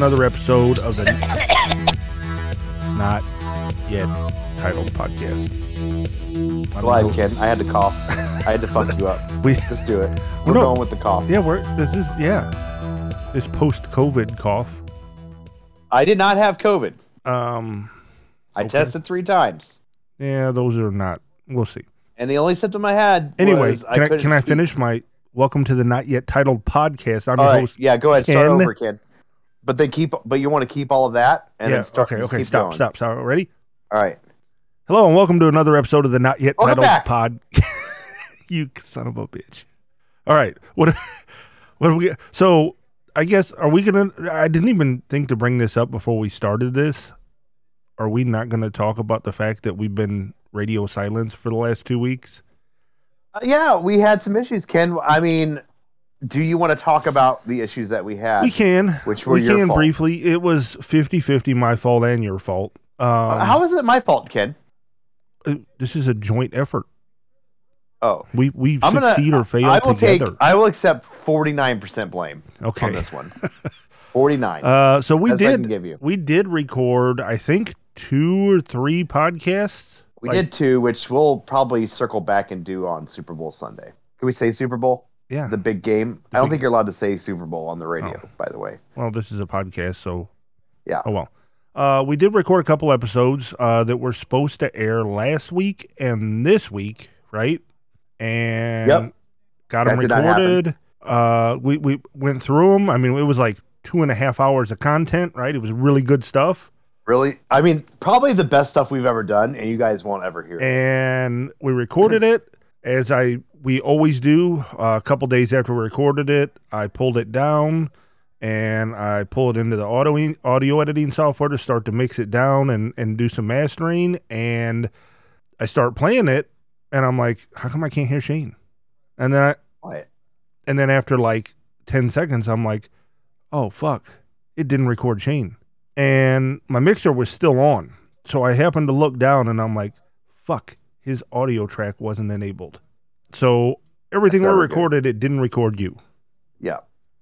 and welcome to another episode of the Not Yet Titled Podcast. I'm Go ahead, kid. I had to cough. I had to fuck you up. We, Just do it. We're No. going with the cough. yeah, we're this is yeah, this post-COVID cough. I did not have COVID. Um, I Okay. tested three times, yeah, those are not. We'll see. and the only symptom I had. Anyway, was can I, couldn't can I finish my welcome to the Not Yet Titled Podcast? I'm All your right. host. Yeah, go ahead. Start over, kid. But then keep. But you want to keep all of that, and yeah. then start. okay. Okay. Stop. going. Stop. Stop. Ready? All right. Hello and welcome to another episode of the Not Yet Welcome Titled back. Pod. you son of a bitch. All right, what? What we? So I guess are we gonna? I didn't even think to bring this up before we started this. Are we not going to talk about the fact that we've been radio silence for the last two weeks? Uh, yeah, we had some issues, Ken. I mean, do you want to talk about the issues that we had? we can. which were we your can fault. briefly. It was 50-50 my fault and your fault. Um, Uh, How is it my fault, Ken? uh, this is a joint effort. Oh, We we I'm gonna. succeed or fail I will together. take. I will accept forty nine percent blame okay. on this one. Forty nine. Uh, so we That's did. can give you. we did record i think two or three podcasts We Like, did two, which we'll probably circle back and do on Super Bowl Sunday. Can we say Super Bowl? Yeah The big game? The I don't big- think you're allowed to say Super Bowl on the radio, Oh. by the way. well this is a podcast so Yeah. oh well uh, we did record a couple episodes uh, that were supposed to air last week and this week right and Yep. got them That happen. recorded uh, we, we went through them i mean it was like two and a half hours of content right it was really good stuff Really? I mean, probably the best stuff we've ever done, and you guys won't ever hear it. and we recorded it as I we always do. Uh, a couple days after we recorded it, I pulled it down and I pulled it into the audio audio editing software to start to mix it down and and do some mastering. And I start playing it, and I'm like, how come I can't hear Shane? And then I, and then after like ten seconds, I'm like, oh fuck, it didn't record Shane, and my mixer was still on. So I happened to look down, and I'm like, fuck, his audio track wasn't enabled. So everything we never good. recorded, it didn't record you. Yeah.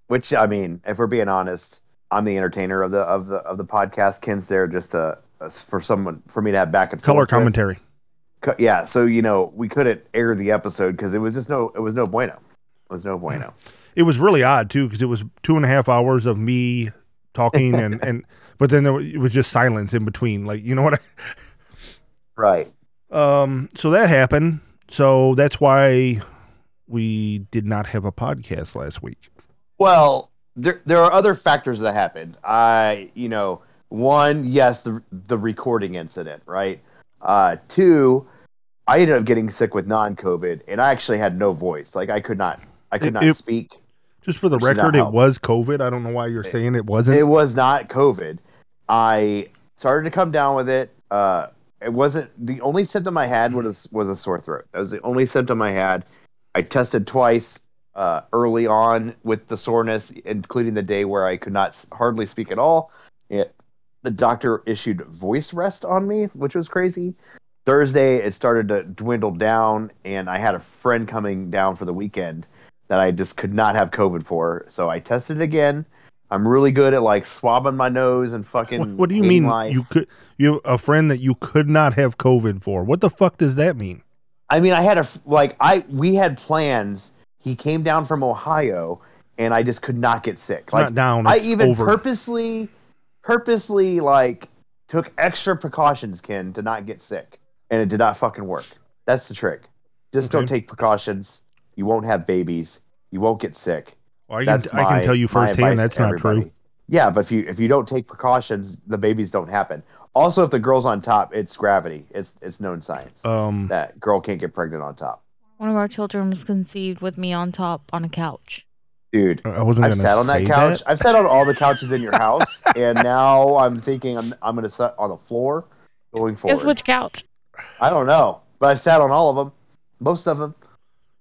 Which I mean, if we're being honest, I'm the entertainer of the of the of the podcast. Ken's there just to uh, for someone for me to have back and Color with. commentary. Co- Yeah, so you know we couldn't air the episode because it was just no it was no bueno. It was no bueno. It was really odd too because it was two and a half hours of me talking and and but then there was, it was just silence in between. Like you know what? I, right. Um, so that happened. So that's why we did not have a podcast last week. Well, there there are other factors that happened. I, you know, one, yes, the the recording incident, right? Uh, two, I ended up getting sick with non-COVID, and I actually had no voice. Like I could not, I could It- not it- speak. Just for the Which did not record, it was COVID. I don't know why you're saying it wasn't. It was not COVID. I started to come down with it. Uh, it wasn't the only symptom I had was was a sore throat. That was the only symptom I had. I tested twice uh, early on with the soreness, including the day where I could not hardly speak at all. It, the doctor issued voice rest on me, which was crazy. Thursday, it started to dwindle down, and I had a friend coming down for the weekend that I just could not have COVID for. So I tested again. I'm really good at like swabbing my nose and fucking. what, what do you mean life. you could you have a friend that you could not have COVID for? What the fuck does that mean? I mean, I had a like I we had plans. He came down from Ohio, and I just could not get sick. Like not down. I even over. purposely, purposely like took extra precautions, Ken, to not get sick, and it did not fucking work. That's the trick. Just don't take precautions. You won't have babies. You won't get sick. Well, I can, That's I can tell you firsthand that's not true. Yeah, but if you if you don't take precautions, the babies don't happen. Also, if the girl's on top, it's gravity. It's it's known science Um, that girl can't get pregnant on top. One of our children was conceived with me on top on a couch. Dude, I wasn't I've gonna sat on that say couch. I've sat on all the couches in your house, and now I'm thinking I'm I'm gonna sit on the floor going forward. Guess which couch? I don't know, but I've sat on all of them, most of them.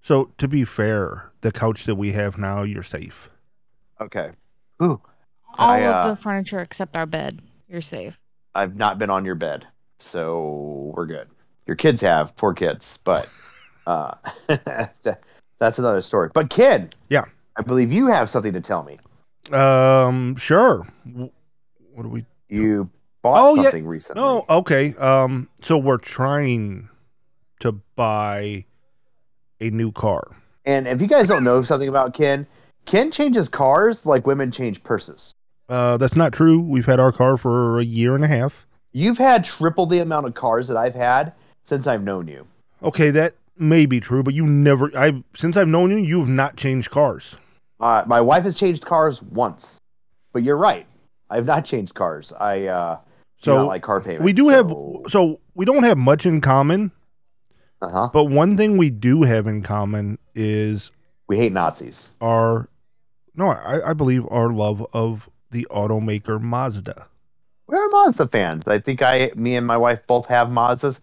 So to be fair, the couch that we have now, you're safe. Okay. Ooh, All I, uh, of the furniture except our bed. You're safe. I've not been on your bed, so we're good. Your kids have, poor kids, but uh, that, that's another story. But kid, Yeah. I believe you have something to tell me. Um, sure. What do we? You bought Oh, yeah. something recently. No, okay. Um, so we're trying to buy a new car. And if you guys don't know something about Ken, Ken changes cars like women change purses. Uh, that's not true. We've had our car for a year and a half. You've had triple the amount of cars that I've had since I've known you. Okay, that may be true, but you never. I since I've known you, you have not changed cars. Uh, my wife has changed cars once, but you're right. I have not changed cars. I uh, do So not like car payments. we do have. so- So we don't have much in common, Uh-huh. but one thing we do have in common is We hate Nazis. our. No, I, I believe our love of the automaker Mazda. We're Mazda fans. I think I, me and my wife both have Mazdas,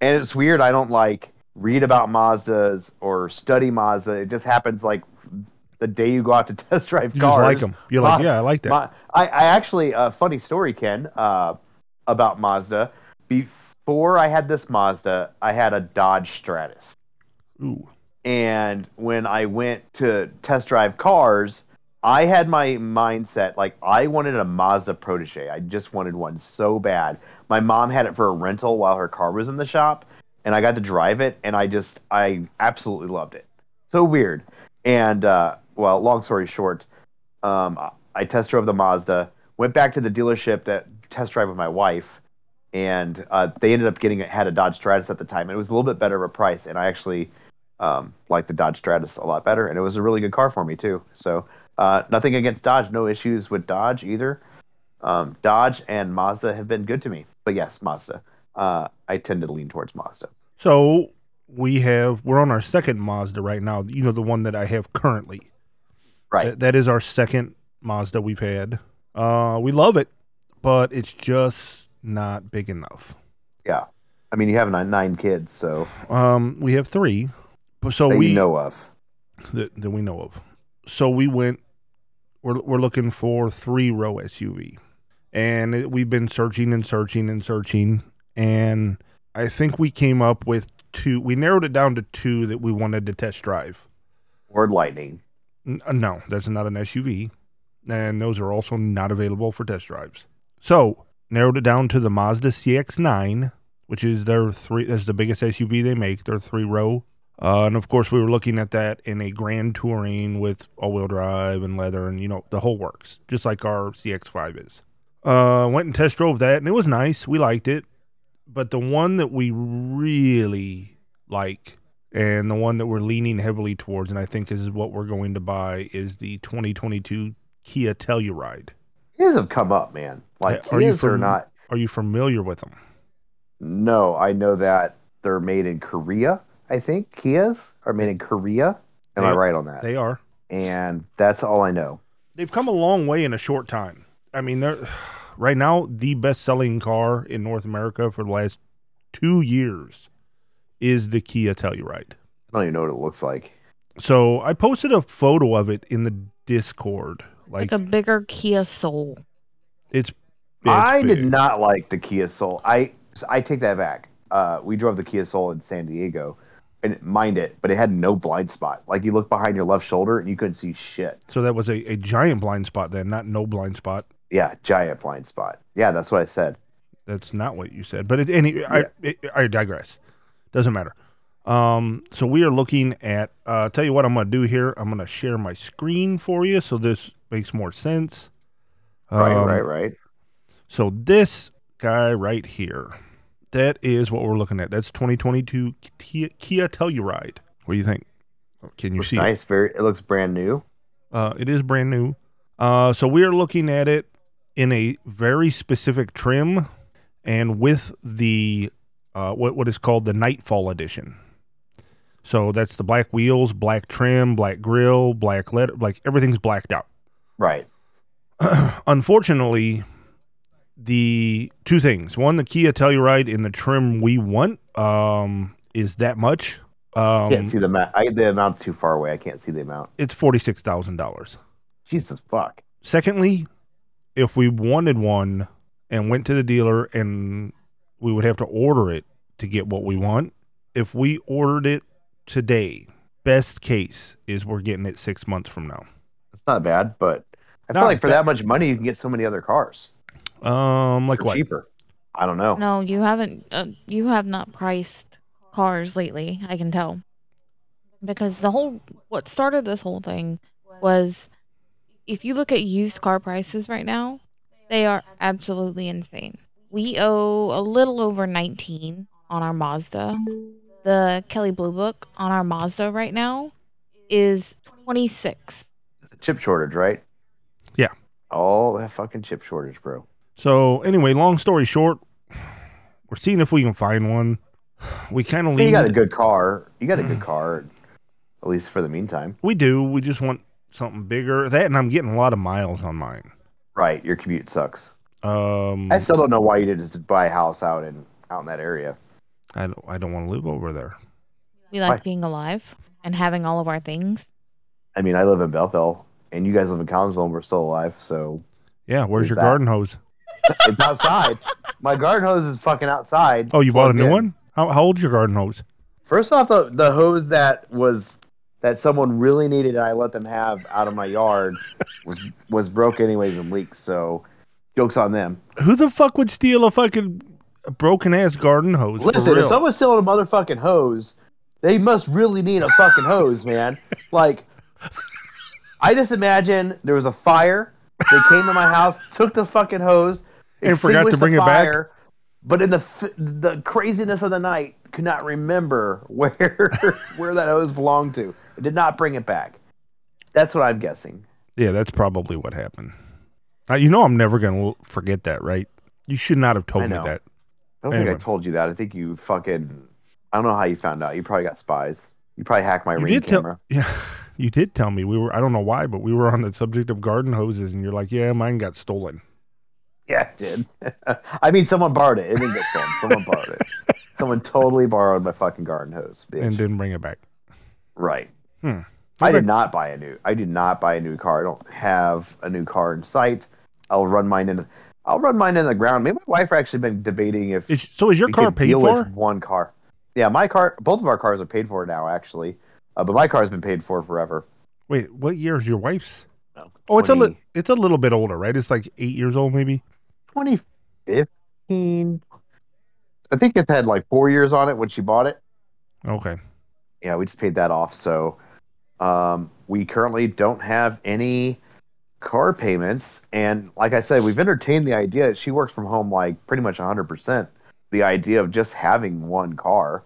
and it's weird. I don't like read about Mazdas or study Mazda. It just happens like the day you go out to test drive You cars. just like them. You're like, yeah, I like that. Ma- I, I actually, a funny story, Ken, uh, about Mazda. Before I had this Mazda, I had a Dodge Stratus. Ooh, And when I went to test drive cars, I had my mindset like I wanted a Mazda Protege. I just wanted one so bad. My mom had it for a rental while her car was in the shop, and I got to drive it, and I just I absolutely loved it. So weird. And uh, well, long story short, um, I- I test drove the Mazda. Went back to the dealership that test drive with my wife, and uh, they ended up getting had a Dodge Stratus at the time. And it was a little bit better of a price, and I actually um, liked the Dodge Stratus a lot better, and it was a really good car for me too. So uh, nothing against Dodge, no issues with Dodge either. Um, Dodge and Mazda have been good to me, but yes, Mazda. Uh, I tend to lean towards Mazda. so we have. We're on our second Mazda right now. You know, the one that I have currently. Right. That- that is our second Mazda we've had. Uh, we love it, but it's just not big enough. Yeah. I mean, you have nine, nine kids, so Um, we have three, so we know of. that, that we know of. So we went. We're we're looking for three row SUV, and it, we've been searching and searching and searching, and I think we came up with two. We narrowed it down to two that we wanted to test drive. Ford Lightning. N- uh, no, that's not an SUV, and those are also not available for test drives. So narrowed it down to the Mazda CX-9, which is their three. That's the biggest SUV they make. Their three row. Uh, and of course, we were looking at that in a Grand Touring with all-wheel drive and leather, and you know the whole works, just like our CX-5 is. Uh, went and test drove that, and it was nice. We liked it, but the one that we really like and the one that we're leaning heavily towards, and I think is what we're going to buy, is the 2022 Kia Telluride. Kias have come up, man. Like Are you Kias are not. Are you familiar with them? No, I know that they're made in Korea. I think Kias are made in Korea. Am I right on that? They are. and that's all I know. They've come a long way in a short time. I mean, they're right now the best-selling car in North America for the last two years is the Kia Telluride. I don't even know what it looks like. So I posted a photo of it in the Discord. Like, Like, a bigger Kia Soul. it's, it's I did not like the Kia Soul. I I take that back. Uh, we drove the Kia Soul in San Diego, and mind it, but it had no blind spot. Like you look behind your left shoulder and you couldn't see shit. So that was a, a giant blind spot then, not no blind spot. Yeah, giant blind spot. Yeah, that's what I said. That's not what you said, but it, any I it, I digress. Doesn't matter. Um, so we are looking at. Uh, tell you what I'm going to do here. I'm going to share my screen for you, so this makes more sense. Right, Um, right, right. So this guy right here, that is what we're looking at. That's 2022 Kia, Kia Telluride. What do you think? Can you Looks see? it? nice. Very. It looks brand new. Uh, it is brand new. Uh, so we are looking at it in a very specific trim and with the uh, what what is called the Nightfall edition. So that's the black wheels, black trim, black grill, black letter, like everything's blacked out. Right. Unfortunately, the two things: one, the Kia Telluride in the trim we want um, is that much. Um, can't see the amount. I, the amount's too far away. I can't see the amount. it's forty six thousand dollars. Jesus fuck. Secondly, if we wanted one and went to the dealer and we would have to order it to get what we want, if we ordered it today, best case is we're getting it six months from now. It's not bad, but I Not feel like for that- that much money, you can get so many other cars Um, like for what? cheaper. I don't know. No, you haven't. Uh, you have not priced cars lately. I can tell. Because the whole what started this whole thing was, if you look at used car prices right now, they are absolutely insane. We owe a little over 19 on our Mazda. The Kelley Blue Book on our Mazda right now is 26. It's a chip shortage, right? Yeah. All that fucking chip shortage, bro. So anyway, long story short, we're seeing if we can find one. We kind of You got a good car. You got a good car, at least for the meantime. We do. We just want something bigger. That, and I'm getting a lot of miles on mine. Right. Your commute sucks. Um, I still don't know why you didn't just buy a house out in out in that area. I don't. I don't want to live over there. We like Why? being alive and having all of our things. I mean, I live in Bethel, and you guys live in Collinsville, and we're still alive. So Yeah. Where's your that? garden hose? it's outside. My garden hose is fucking outside. Oh, you bought a new in. one? How, how old's your garden hose? First off, the the hose that was that someone really needed, and I let them have out of my yard was was broke anyways and leaked. So, jokes on them. Who the fuck would steal a fucking broken ass garden hose? Listen, if someone's stealing a motherfucking hose, they must really need a fucking hose, man. Like, I just imagine there was a fire. They came to my house, took the fucking hose, And forgot to bring it back? But in the the craziness of the night, could not remember where where that hose belonged to. It did not bring it back. That's what I'm guessing. Yeah, that's probably what happened. Uh, you know, I'm never gonna forget that, right? You should not have told me that. I don't Anyway. think I told you that. I think you fucking. I don't know how you found out. You probably got spies. You probably hacked my You ring did tell- camera. Yeah, you did tell me. We were. I don't know why, but we were on the subject of garden hoses, and you're like, "Yeah, mine got stolen." Yeah, it did. I mean, someone borrowed it. It didn't get stolen. Someone borrowed it. Someone totally borrowed my fucking garden hose, bitch. and didn't bring it back. right. Hmm. I did not buy a new. I did not buy a new car. I don't have a new car in sight. I'll run mine in. I'll run mine in the ground. Maybe my wife actually been debating if Is, so is your car paid for? with one car. Yeah, my car. Both of our cars are paid for now, actually. Uh, but my car's been paid for forever. Wait, what year is your wife's? No, Oh, it's a 20 li- it's a little bit older, right? It's like eight years old, maybe. 2015. I think it had like four years on it when she bought it. Okay. yeah, we just paid that off. So um, we currently don't have any car payments. And like I said, we've entertained the idea. She works from home like pretty much 100%. The idea of just having one car.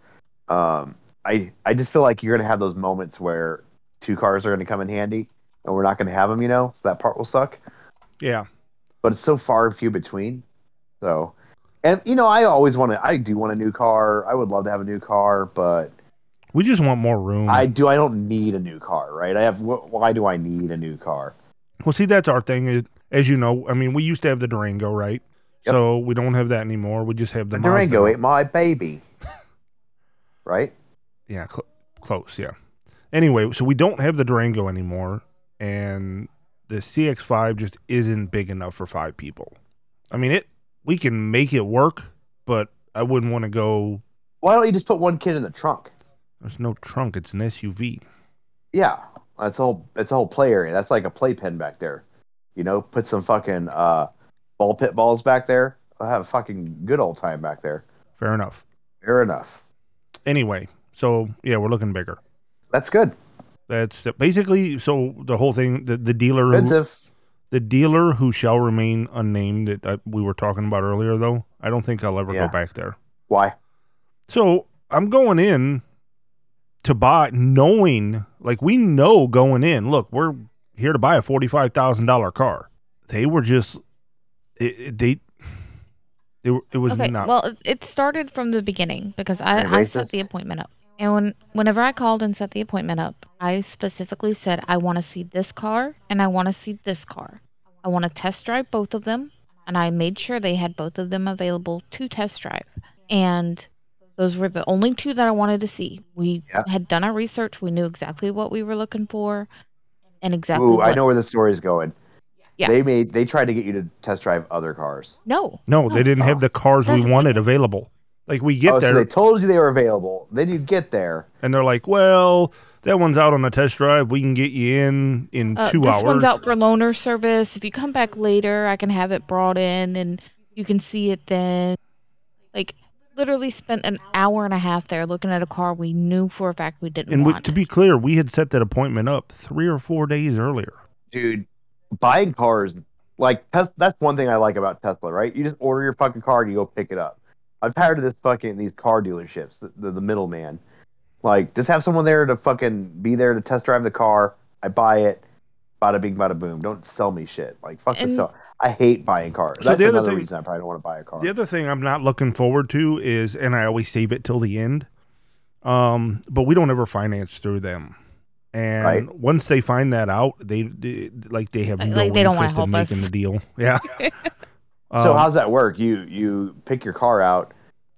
Um, I, I just feel like you're going to have those moments where two cars are going to come in handy and we're not going to have them, you know? So that part will suck. Yeah. But it's so far and few between. So, and you know, I always want to, I do want a new car. I would love to have a new car, but We just want more room. I do. I don't need a new car, right? I have. wh- Why do I need a new car? Well, see, that's our thing. As you know, I mean, we used to have the Durango, right? Yep. So we don't have that anymore. We just have the The Durango ain't my baby, right? Yeah, cl- close. Yeah. Anyway, so we don't have the Durango anymore, and the CX5 just isn't big enough for five people. I mean, it. We can make it work, but I wouldn't want to go. Why don't you just put one kid in the trunk? There's no trunk. It's an SUV. Yeah, that's a whole. That's a whole play area. That's like a playpen back there. You know, put some fucking uh, ball pit balls back there. I'll have a fucking good old time back there. Fair enough. Fair enough. Anyway, so yeah, we're looking bigger. That's good. That's basically so the whole thing. The the dealer who, Expensive. the dealer who shall remain unnamed that uh, we were talking about earlier, though. I don't think I'll ever Yeah. go back there. Why? So I'm going in to buy, knowing like we know going in. Look, we're here to buy a forty-five thousand dollar car. They were just it, it- they. It, it was Okay, not. well, it- it started from the beginning because I, I set the appointment up. And when whenever I called and set the appointment up, I specifically said I want to see this car and I want to see this car. I want to test drive both of them, and I made sure they had both of them available to test drive. And those were the only two that I wanted to see. We Yeah. had done our research. We knew exactly what we were looking for, and exactly. Ooh, what, I know where the story's going. Yeah. They made. They tried to get you to test drive other cars. No, no, they didn't have the cars we That's the wanted available. Like we get oh, there, so they told you they were available. Then you get there. and they're like, "Well, that one's out on a test drive. We can get you in in Uh, two this hours. one's out for loaner service. If you come back later, I can have it brought in and you can see it then. Like, literally spent an hour and a half there looking at a car we knew for a fact we didn't and we, want. to be clear, we had set that appointment up three or four days earlier. dude, buying cars like Tes- that's one thing I like about Tesla, right? You just order your fucking car and you go pick it up. I'm tired of this fucking these car dealerships, the, the, the middleman. Like, just have someone there to fucking be there to test drive the car. I buy it, bada bing, bada boom. Don't sell me shit. Like, fuck And- the sell. I hate buying cars. So That's the other another thing- reason I probably don't want to buy a car. The other thing I'm not looking forward to is, and I always save it till the end. Um, but we don't ever finance through them. And Right. once they find that out, they, they like they have Like- no like they don't wanna interest in help us. making the deal. Yeah. so Um, how's that work? You you pick your car out,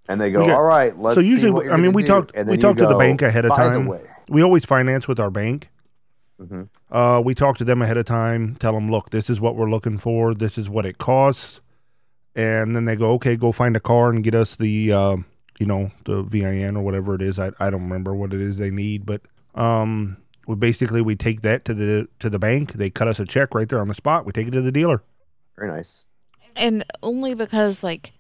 and they go, Okay. "All right, let's." so usually, I mean, we do." talked we talked to the bank ahead of time. We always finance with our bank. Mhm. Uh, we talk to them ahead of time, tell them, look, this is what we're looking for, this is what it costs, and then they go, okay, go find a car and get us the, uh, you know, the VIN or whatever it is. I, I don't remember what it is they need, but um, we basically we take that to the to the bank. They cut us a check right there on the spot. We take it to the dealer. Very nice. And only because like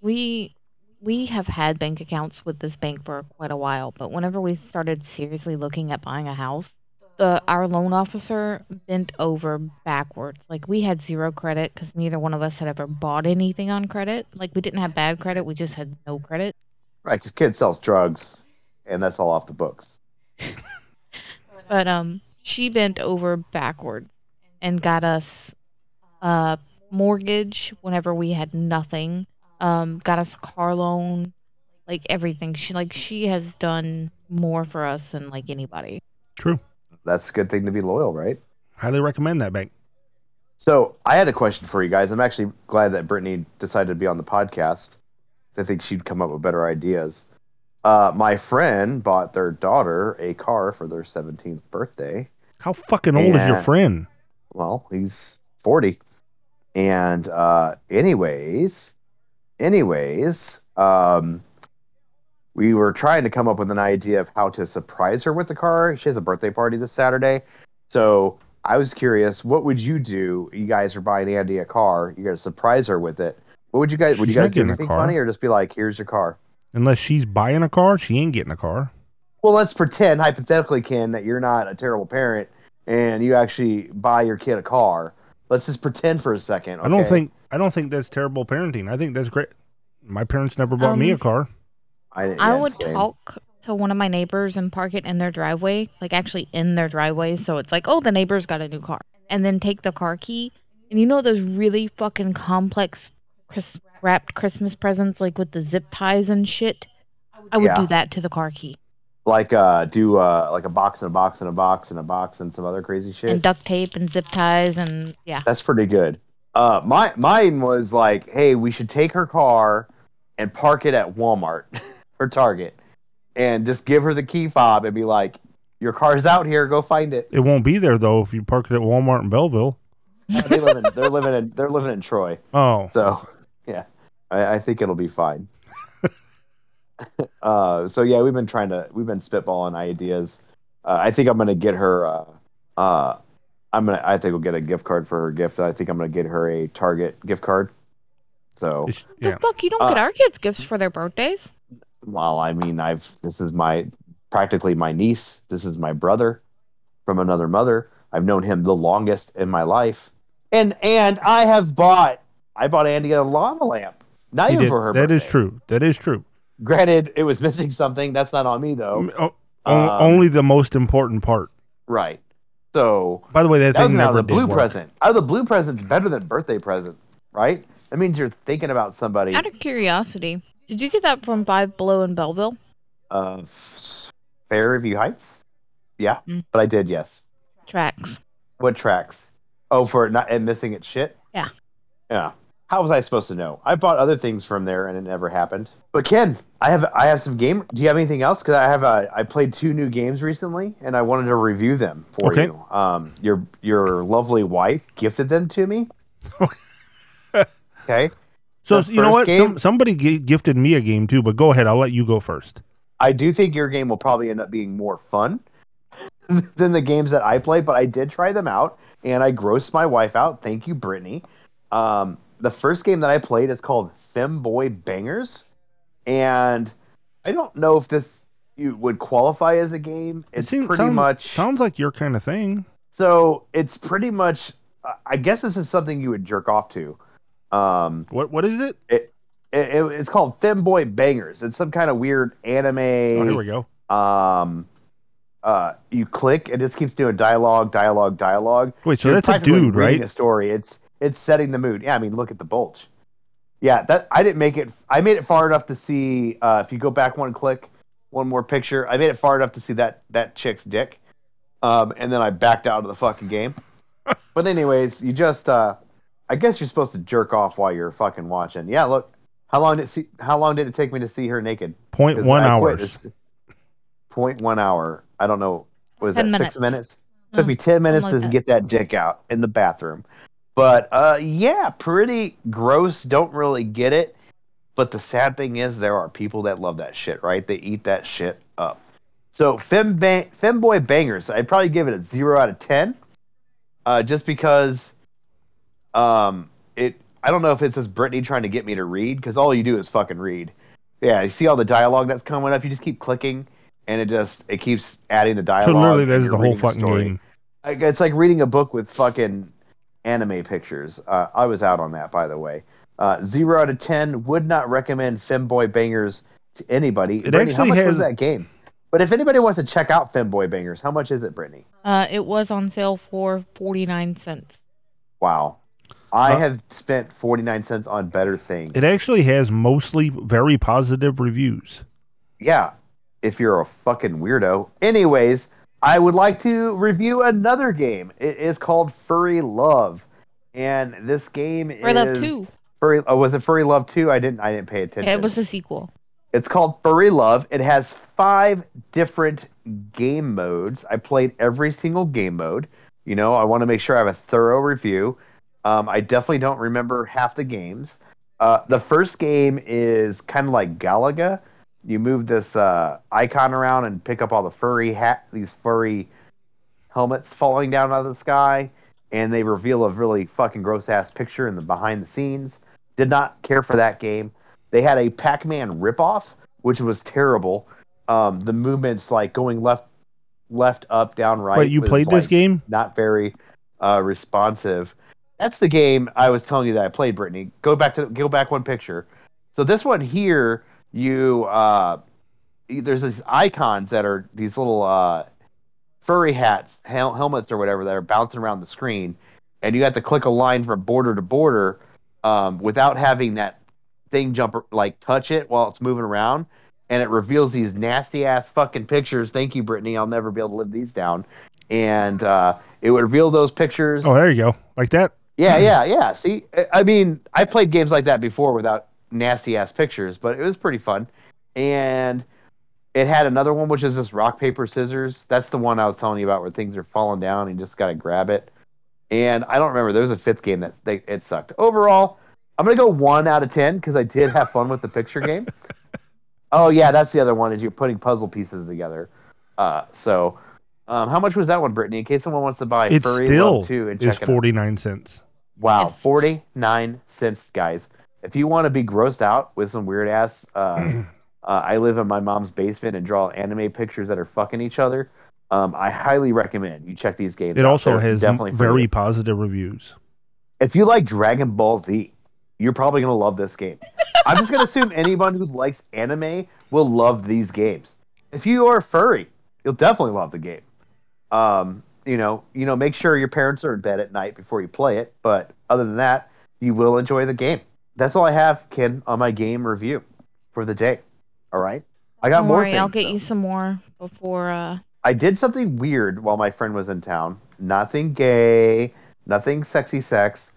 we we have had bank accounts with this bank for quite a while but whenever we started seriously looking at buying a house the our loan officer bent over backwards. Like we had zero credit because neither one of us had ever bought anything on credit. Like we didn't have bad credit we just had no credit. Right, because kid sells drugs, and that's all off the books. but um she bent over backwards and got us a mortgage whenever we had nothing um got us a car loan like everything she like she has done more for us than like anybody True. That's a good thing to be loyal, right? Highly recommend that bank. So I had a question for you guys. I'm actually glad that Brittany decided to be on the podcast. I think she'd come up with better ideas. Uh, my friend bought their daughter a car for their 17th birthday. How fucking old is your friend? Well, he's 40. And uh, anyways, anyways, um, we were trying to come up with an idea of how to surprise her with the car. She has a birthday party this Saturday. So I was curious, what would you do? You guys are buying Andy a car. You're gonna surprise her with it. What would you guys? Would you She's not guys do anything funny, or just be like, "Here's your car"? Unless she's buying a car, she ain't getting a car. Well, let's pretend hypothetically, Ken, that you're not a terrible parent and you actually buy your kid a car. Let's just pretend for a second. I don't think I don't think that's terrible parenting. I think that's great. My parents never bought me Um, a car. I, i would same. talk to one of my neighbors and park it in their driveway like actually in their driveway so it's like oh the neighbor's got a new car and then take the car key and you know those really fucking complex Chris- wrapped christmas presents like with the zip ties and shit i would Yeah. do that to the car key like uh do uh like a box and a box and a box and a box and some other crazy shit. and duct tape and zip ties and yeah That's pretty good. Uh my mine was like, hey, we should take her car and park it at Walmart or Target and just give her the key fob and be like, Your car's out here, go find it. It won't be there though if you park it at Walmart in Belleville. Uh, they live in they're living in they're living in Troy. Oh, So yeah. I, I think it'll be fine. uh so yeah, we've been trying to we've been spitballing ideas. Uh, I think I'm gonna get her uh uh I'm gonna I think we'll get a gift card for her gift. I think I'm gonna get her a Target gift card. So it's- the fuck you don't get Uh, our kids gifts for their birthdays well, I mean I've this is my practically my niece. This is my brother from another mother. I've known him the longest in my life. And and I have bought I bought Andy a lava lamp. Not He even did. for her That is birthday. true. That is true. Granted, it was missing something. That's not on me though. Mm, o- Um, only the most important part. Right. So By the way, that, that was thing out never of the did blue work. present. Out of the blue present's better than birthday present, right? That means you're thinking about somebody. out of curiosity did you get that from five below in belleville Uh, Fairview Heights. Yeah, Mm. but I did. Yes. tracks What tracks? Oh, for not and missing its shit. Yeah. Yeah. How was I supposed to know? I bought other things from there and it never happened. But Ken, I have I have some game. Do you have anything else? Because I have a I played two new games recently and I wanted to review them for Okay. you. Um, your your lovely wife gifted them to me. okay. So The you know what? game- Some, somebody g- gifted me a game too, but go ahead. I'll let you go first. I do think your game will probably end up being more fun. than the games that I play, but I did try them out and I grossed my wife out. Thank you, Brittany. Um, the first game that I played is called Femboy Bangers, and I don't know if this you would qualify as a game. It It's seems- pretty sounds- much sounds like your kind of thing. so. It's pretty much. I guess this is something you would jerk off to. Um, What what is it? it, it, it's called Femboy Bangers. It's some kind of weird anime. Oh, here we go. um uh you click and it just keeps doing dialogue dialogue dialogue Wait, so You're that's a dude, right? a story it's it's setting the mood yeah i mean look at the bulge yeah that i didn't make it i made it far enough to see uh if you go back one click one more picture i made it far enough to see that that chick's dick um and then i backed out of the fucking game but anyways you just uh i guess you're supposed to jerk off while you're fucking watching yeah look how long did it see how long did it take me to see her naked Point 'Cause one I hours. It's Point one hour. I don't know. What is that? 10 Six minutes. minutes. No, Took me ten minutes something to like get that dick out in the bathroom. But uh, yeah, pretty gross. Don't really get it. But the sad thing is, there are people that love that shit. Right? They eat that shit up. So fem femboy bangers. I'd probably give it a zero out of ten. Uh, just because, um, it. I don't know if it's just Brittany trying to get me to read because all you do is fucking read. Yeah, you see all the dialogue that's coming up. You just keep clicking, and it just it keeps adding the dialogue. So literally, that's the whole fucking story. game. Like, It's like reading a book with fucking anime pictures. Uh, I was out on that, by the way. Uh, zero out of ten. Would not recommend Femboy Bangers to anybody. It Brittany, how actually much was that game? But if anybody wants to check out Femboy Bangers, how much is it, Brittany? Uh, it was on sale for 49 cents. Wow. I Uh, have spent 49 cents on better things. It actually has mostly very positive reviews. yeah, if you're a fucking weirdo. Anyways, I would like to review another game. It is called Furry Love, and this game Furry is Love 2. Furry. Oh, was it Furry Love Two? I didn't. I didn't pay attention. Yeah, it was a sequel. It's called Furry Love. It has five different game modes. I played every single game mode. You know, I want to make sure I have a thorough review. Um, I definitely don't remember half the games. Uh, the first game is kind of like Galaga. You move this uh, icon around and pick up all the furry hat, these furry helmets falling down out of the sky, and they reveal a really fucking gross ass picture in the behind the scenes. Did not care for that game. They had a Pac-Man ripoff, which was terrible. Um, the movements like going left, left, up, down, right. Wait, you was, played this game? Not very uh, responsive. That's the game I was telling you that I played, Brittany. Go back to go back one picture. So this one here, you uh, there's these icons that are these little uh, furry hats, hel- helmets or whatever that are bouncing around the screen, and you have to click a line from border to border um, without having that thing jump like touch it while it's moving around, and it reveals these nasty ass fucking pictures. Thank you, Brittany. I'll never be able to live these down. And uh, it would reveal those pictures. Oh, there you go. Like that. Yeah, yeah, yeah. See, I- I mean, I played games like that before without nasty ass pictures, but it was pretty fun. And it had another one, which is just rock paper scissors. That's the one I was telling you about, where things are falling down and you just got to grab it. And I don't remember. There was a fifth game that they, it sucked. Overall, I'm gonna go one out of ten because I did have fun with the picture game. Oh yeah, that's the other one. Is you're putting puzzle pieces together. Uh, so. Um, how much was that one, Brittany? In case someone wants to buy It Furry still Love 2 and is out. 49 cents. Wow, 49 cents, guys. If you want to be grossed out with some weird ass, uh, uh, I live in my mom's basement and draw anime pictures that are fucking each other. Um, I highly recommend you check these games It out. also They're has definitely very you. positive reviews. If you like Dragon Ball Z, you're probably gonna love this game. I'm just gonna assume anyone who likes anime will love these games. If you are a furry, you'll definitely love the game. Um, you know, you know, make sure your parents are in bed at night before you play it. But other than that, you will enjoy the game. That's all I have, Ken, on my game review for the day. All right, I got Don't more worry, things. I'll get though. you some more before. uh I did something weird while my friend was in town. Nothing gay, nothing sexy sex.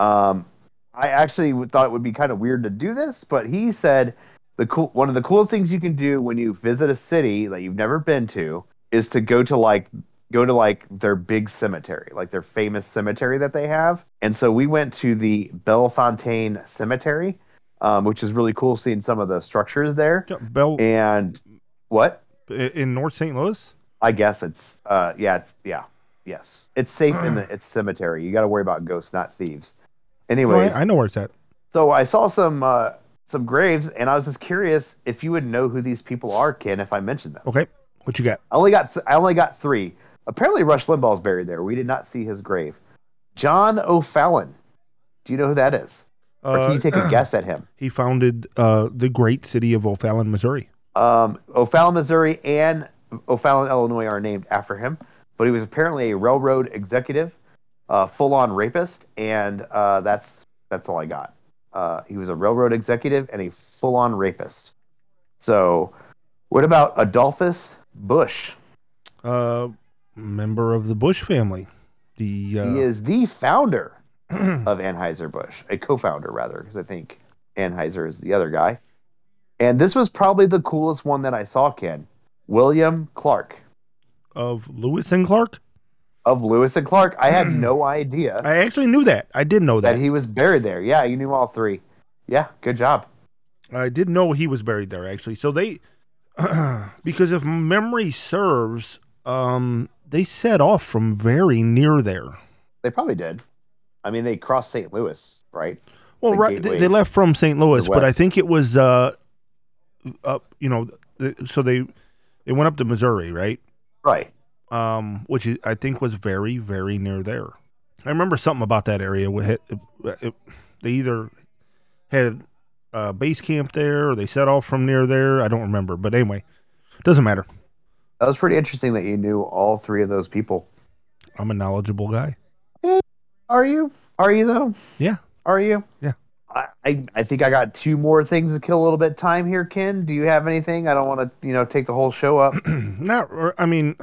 Um, I actually thought it would be kind of weird to do this, but he said the cool one of the coolest things you can do when you visit a city that you've never been to is to go to like go to like their big cemetery, like their famous cemetery that they have. And so we went to the Bellefontaine Cemetery, um, which is really cool seeing some of the structures there. Yeah, Bell And what? in North St. Louis. I guess it's uh yeah it's, yeah yes it's safe in the it's cemetery. You got to worry about ghosts, not thieves. No, I, I know where it's at. so I saw some uh some graves, and I was just curious if you would know who these people are, Ken, if I mentioned them. Okay, what you got? I only got th- I only got three. Apparently, Rush Limbaugh is buried there. We did not see his grave. John O'Fallon. Do you know who that is? Or can Uh, you take a guess at him? He founded uh, the great city of O'Fallon, Missouri. Um, O'Fallon, Missouri, and O'Fallon, Illinois are named after him. But he was apparently a railroad executive, uh, full-on rapist, and uh, that's that's all I got. Uh, he was a railroad executive and a full-on rapist. So, what about Adolphus Busch? Member of the Busch family. The uh, He is the founder of Anheuser-Busch, a co-founder rather, because I think Anheuser is the other guy. And this was probably the coolest one that I saw, Ken. William Clark of Lewis and Clark. of Lewis and Clark. I had no idea I actually knew that. I did know that that. he was buried there. Yeah, you knew all three. Yeah, good job. I didn't know he was buried there actually. So they, because if memory serves, um, they set off from very near there. They probably did. I mean, they crossed St. Louis, right? Well, The right, they, they left from St. Louis, but I think it was uh, up. You know, the, so they they went up to Missouri, right? Right. Um, which I think was very very near there. I remember something about that area. We had, it, they either had a base camp there or they set off from near there. I don't remember, but anyway, doesn't matter. That was pretty interesting that you knew all three of those people. I'm a knowledgeable guy. Are you? Are you though? Yeah. Are you? Yeah. I, I, I think I got two more things to kill a little bit of time here, Ken. Do you have anything? I don't want to, you know, take the whole show up. Not, I mean,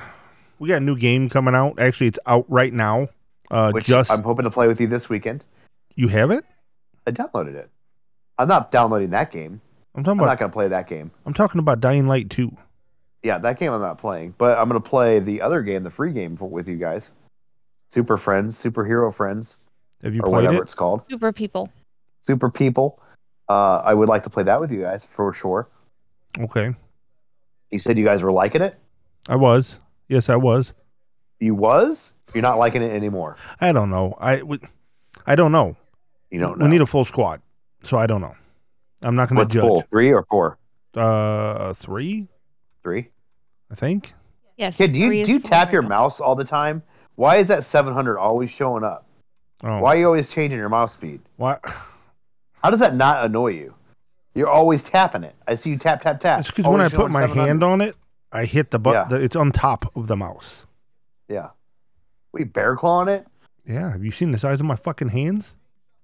we got a new game coming out. Actually, it's out right now. Uh, which just I'm hoping to play with you this weekend. you have it. I downloaded it. I'm not downloading that game. I'm talking I'm about. not going to play that game. I'm talking about Dying Light 2. Yeah, that game I'm not playing, but I'm going to play the other game, the free game, for, with you guys. Super Friends, Superhero Friends, Have you or played whatever it? it's called. Super people. Super People. Uh, I would like to play that with you guys for sure. Okay. You said you guys were liking it. I was. Yes, I was. You was. You're not liking it anymore. I don't know. I would. I don't know. You don't know. We need a full squad, so I don't know. I'm not going What's to full? judge. Three or four? Uh, three, Three. I think. Yes. Kid, do you do you tap your mouse all the time? Why is that 700 always showing up? Oh, Why are you always changing your mouse speed? Why? How does that not annoy you? You're always tapping it. I see you tap tap tap. It's because when I put my 700. hand on it, I hit the Yeah. button. It's on top of the mouse. Yeah. We bear clawing it? Yeah. Have you seen the size of my fucking hands?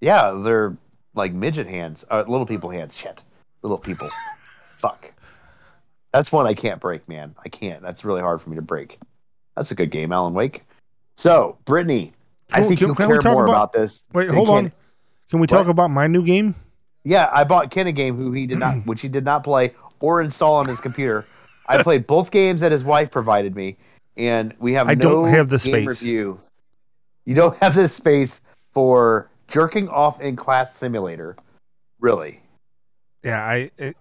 Yeah, they're like midget hands, uh, little people hands. Shit, little people. Fuck. That's one I can't break, man. I can't. That's really hard for me to break. That's a good game, Alan Wake. So, Brittany, I think can- you'll can care talk more about- about, this. Wait, hold Ken. on. Can we talk What? about my new game? Yeah, I bought Ken a game who he did not, which he did not play or install on his computer. I played both games that his wife provided me, and we have I no don't have the space. review. You don't have the space for jerking off in class simulator, really. Yeah, I. It,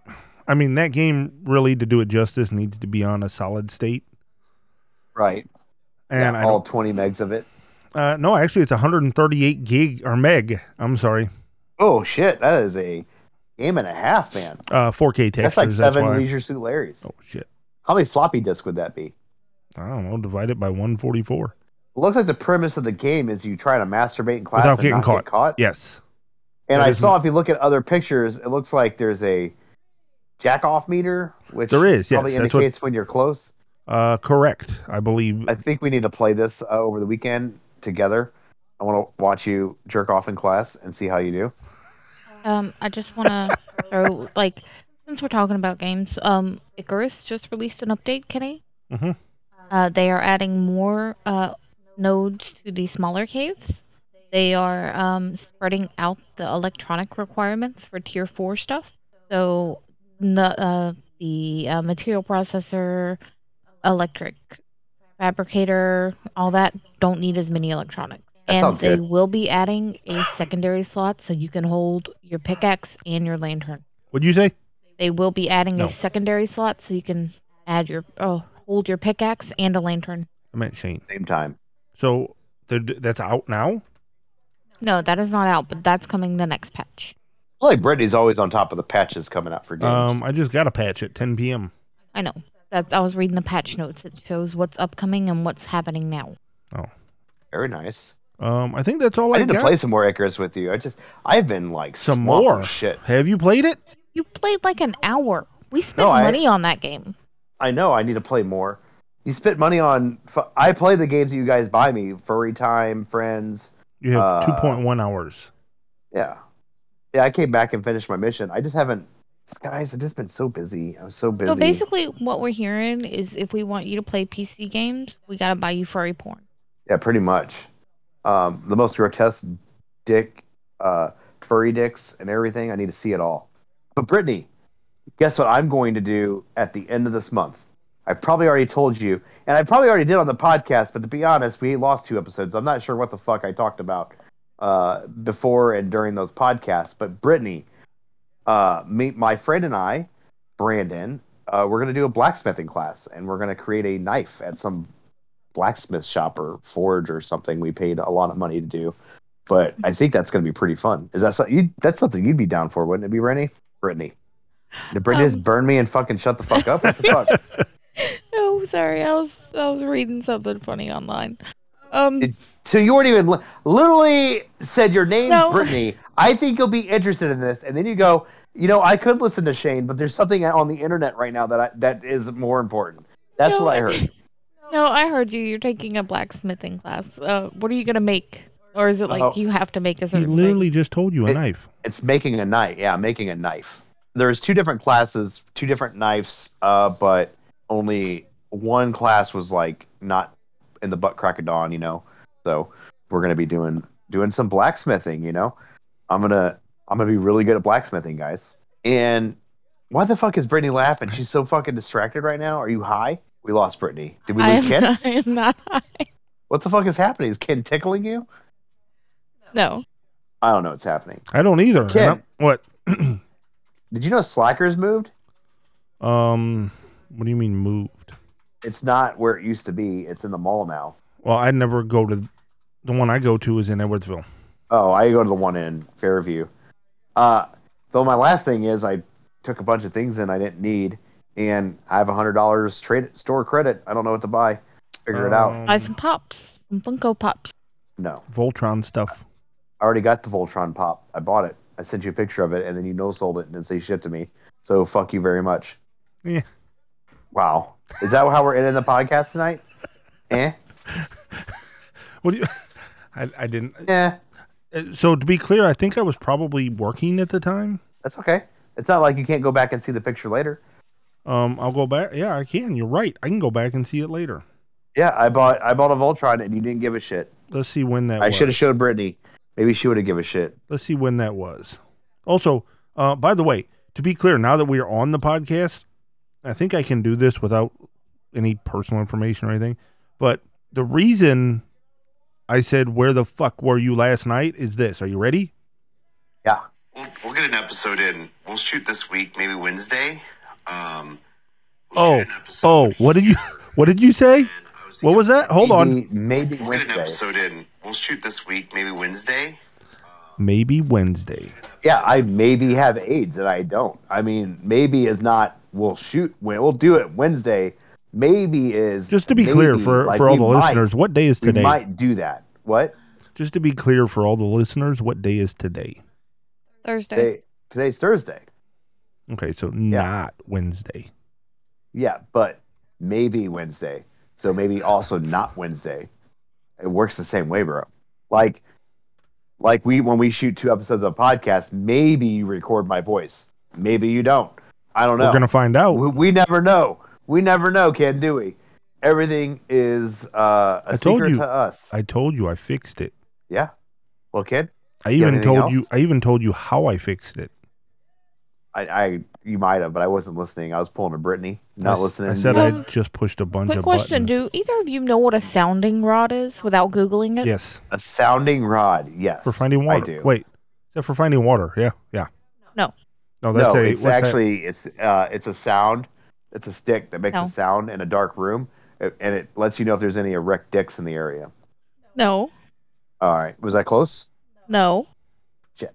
I mean, that game really, to do it justice, needs to be on a solid state. Right. And yeah, all 20 megs of it. Uh, no, actually, it's 138 gig or meg. I'm sorry. Oh shit, that is a game and a half, man. Uh, 4K textures. That's like seven why. Leisure Suit Larrys. Oh shit. How many floppy disks would that be? I don't know. Divide it by 144. It looks like the premise of the game is you try to masturbate in class Without and getting not caught. get caught. Yes. And That I saw if you look at other pictures, it looks like there's a jack off meter, which There is, yes, probably that's what- indicates when you're close. Uh, correct. I believe. I think we need to play this uh, over the weekend together. I want to watch you jerk off in class and see how you do. Um, I just want to throw like since we're talking about games, um, Icarus just released an update, Kenny. Mhm. Uh, they are adding more uh nodes to the smaller caves. They are um spreading out the electronic requirements for tier four stuff. So the uh, the uh, material processor, electric fabricator, all that don't need as many electronics. That and they good. will be adding a secondary slot so you can hold your pickaxe and your lantern. What'd you say? They will be adding No. a secondary slot so you can add your oh hold your pickaxe and a lantern. I meant Shane. Same time. So that's out now. No, that is not out, but that's coming the next patch. I feel like Brittany's always on top of the patches coming out for games. Um, I just got a patch at 10 p.m. I know. That's I was reading the patch notes. It shows what's upcoming and what's happening now. Oh, very nice. Um, I think that's all I I, need to play some more Icarus with you. I just I've been like Some more? shit. Have you played it? You played like an hour. We spent No, I- money on that game. I know I need to play more. You spent money on. I play the games that you guys buy me. Furry Time, Friends. You have Uh, 2.1 hours. Yeah, yeah. I came back and finished my mission. I just haven't. Guys, I've just been so busy. I'm so busy. So basically, what we're hearing is if we want you to play PC games, we gotta buy you furry porn. Yeah, pretty much. Um, the most grotesque dick, uh, furry dicks, and everything. I need to see it all. But Brittany, guess what I'm going to do at the end of this month? I've probably already told you, and I probably already did on the podcast. But to be honest, we lost two episodes. I'm not sure what the fuck I talked about uh, before and during those podcasts. But Brittany, uh, me, my friend, and I, Brandon, uh, we're gonna do a blacksmithing class, and we're gonna create a knife at some blacksmith shop or forge or something we paid a lot of money to do. But I think that's going to be pretty fun. Is that something you, that's something you'd be down for, wouldn't it be, Brittany? Brittany. Did Brittany just Um, burn me and fucking shut the fuck up? What the fuck? Oh, sorry. I was I was reading something funny online. Um, So you weren't even literally said your name, No. Brittany. I think you'll be interested in this, and then you go, you know, I could listen to Shane, but there's something on the internet right now that I, that is more important. That's No, what I heard. no, I heard you. You're taking a blacksmithing class. Uh, what are you gonna make? Or is it like Oh. you have to make a He certain thing? literally just told you a It- knife. It's making a knife. Yeah, making a knife. There's two different classes, two different knives, uh, but only one class was like not in the butt crack of dawn, you know. So we're gonna be doing doing some blacksmithing, you know. I'm gonna I'm gonna be really good at blacksmithing, guys. And why the fuck is Brittany laughing? She's so fucking distracted right now. Are you high? We lost Brittany. Did we I lose am, Ken? I am not high. What the fuck is happening? Is Ken tickling you? No. I don't know what's happening. I don't either. and Ken. I'm- What? Did you know Slackers moved? um, what do you mean moved? It's not where it used to be. It's in the mall now. Well, I never go to the one I go to is in Edwardsville. Oh, I go to the one in Fairview. Uh, though my last thing is I took a bunch of things in I didn't need, and I have a hundred dollars trade store credit. I don't know what to buy. Figure it out. Um, Buy some pops. Some Funko Pops. No, Voltron stuff. I already got the Voltron pop. I bought it. I sent you a picture of it, and then you no sold it and didn't say shit to me. So fuck you very much. Yeah. Wow. Is that how we're ending the podcast tonight? eh? What do you? I, I didn't. Eh. uh, So to be clear, I think I was probably working at the time. That's okay. It's not like you can't go back and see the picture later. Um, I'll go back. Yeah, I can. You're right. I can go back and see it later. Yeah, I bought I bought a Voltron and you didn't give a shit. Let's see when that. I was. should have showed Brittany. Maybe she would have given a shit. Let's see when that was. Also, uh, by the way, to be clear, now that we are on the podcast, I think I can do this without any personal information or anything. But the reason I said, Where the fuck were you last night? is this. Are you ready? Yeah. We'll, we'll get an episode in. We'll shoot this week, maybe Wednesday. Um, Oh, shoot an episode oh, what did you, what did you say? was What was that? Hold on. maybe, Maybe We'll get an episode in. We'll shoot this week, maybe Wednesday. Maybe Wednesday. Yeah, I maybe have AIDS and I don't. I mean, maybe is not. We'll shoot. We'll do it Wednesday. Maybe is Just to be clear for, like, for all the might- listeners, what day is today? we might do that. What? Just to be clear for all the listeners, what day is today? Thursday. Today, today's Thursday. Okay, so not Wednesday. Yeah, but maybe Wednesday. So maybe also not Wednesday. It works the same way, bro. Like, like we when we shoot two episodes of a podcast, maybe you record my voice. Maybe you don't. I don't know. We're gonna find out. we, we never know. We never know, Ken, do we? Everything is uh, a I told secret you. to us. I told you I fixed it. yeah. Well, Ken, I even told you. I even told you how I fixed it. I, I you might have, but I wasn't listening. I was pulling a Brittany, not I, s- listening. I said you. I Um, just pushed a bunch Quick of question: buttons. Do either of you know what a sounding rod is without googling it? Yes, a sounding rod. Yes, for finding water. I do. Wait, is that for finding water? Yeah, yeah. No. No, that's no, a. it's what's that? actually it's uh it's a sound It's a stick that makes No. a sound in a dark room, and it lets you know if there's any erect dicks in the area. No, All right, was that close? no. Shit.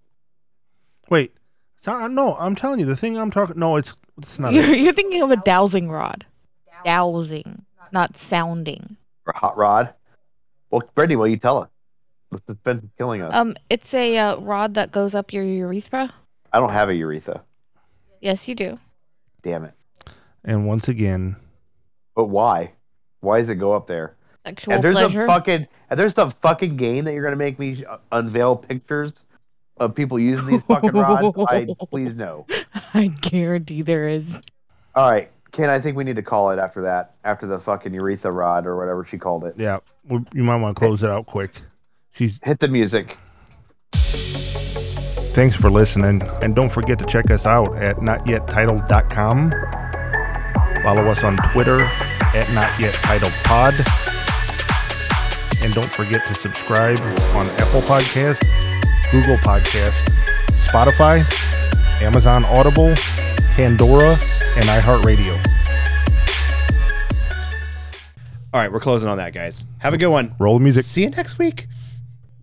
Wait. So, no, I'm telling you, the thing I'm talking. No, it's it's not. You're, it. you're thinking of a dowsing rod. Dowsing, not sounding. Or a hot rod? Well, Brittany, will you tell us? The suspense is killing us. Um, it's a uh, rod that goes up your urethra. I don't have a urethra. Yes, you do. Damn it. And once again, But why? Why does it go up there? Sexual and there's pleasure. a fucking and there's the fucking game that you're gonna make me uh, unveil pictures of people using these fucking rods. I please no. I guarantee there is. All right, Ken. I think we need to call it after that. After the fucking urethra rod or whatever she called it. yeah, we, you might want to close it out quick. She's Hit the music. thanks for listening, and don't forget to check us out at notyettitled.com. Follow us on Twitter at notyetitledpod. And don't forget to subscribe on Apple Podcasts, Google Podcasts, Spotify, Amazon Audible, Pandora, and iHeartRadio. All right, we're closing on that, guys. Have a good one. Roll the music. See you next week.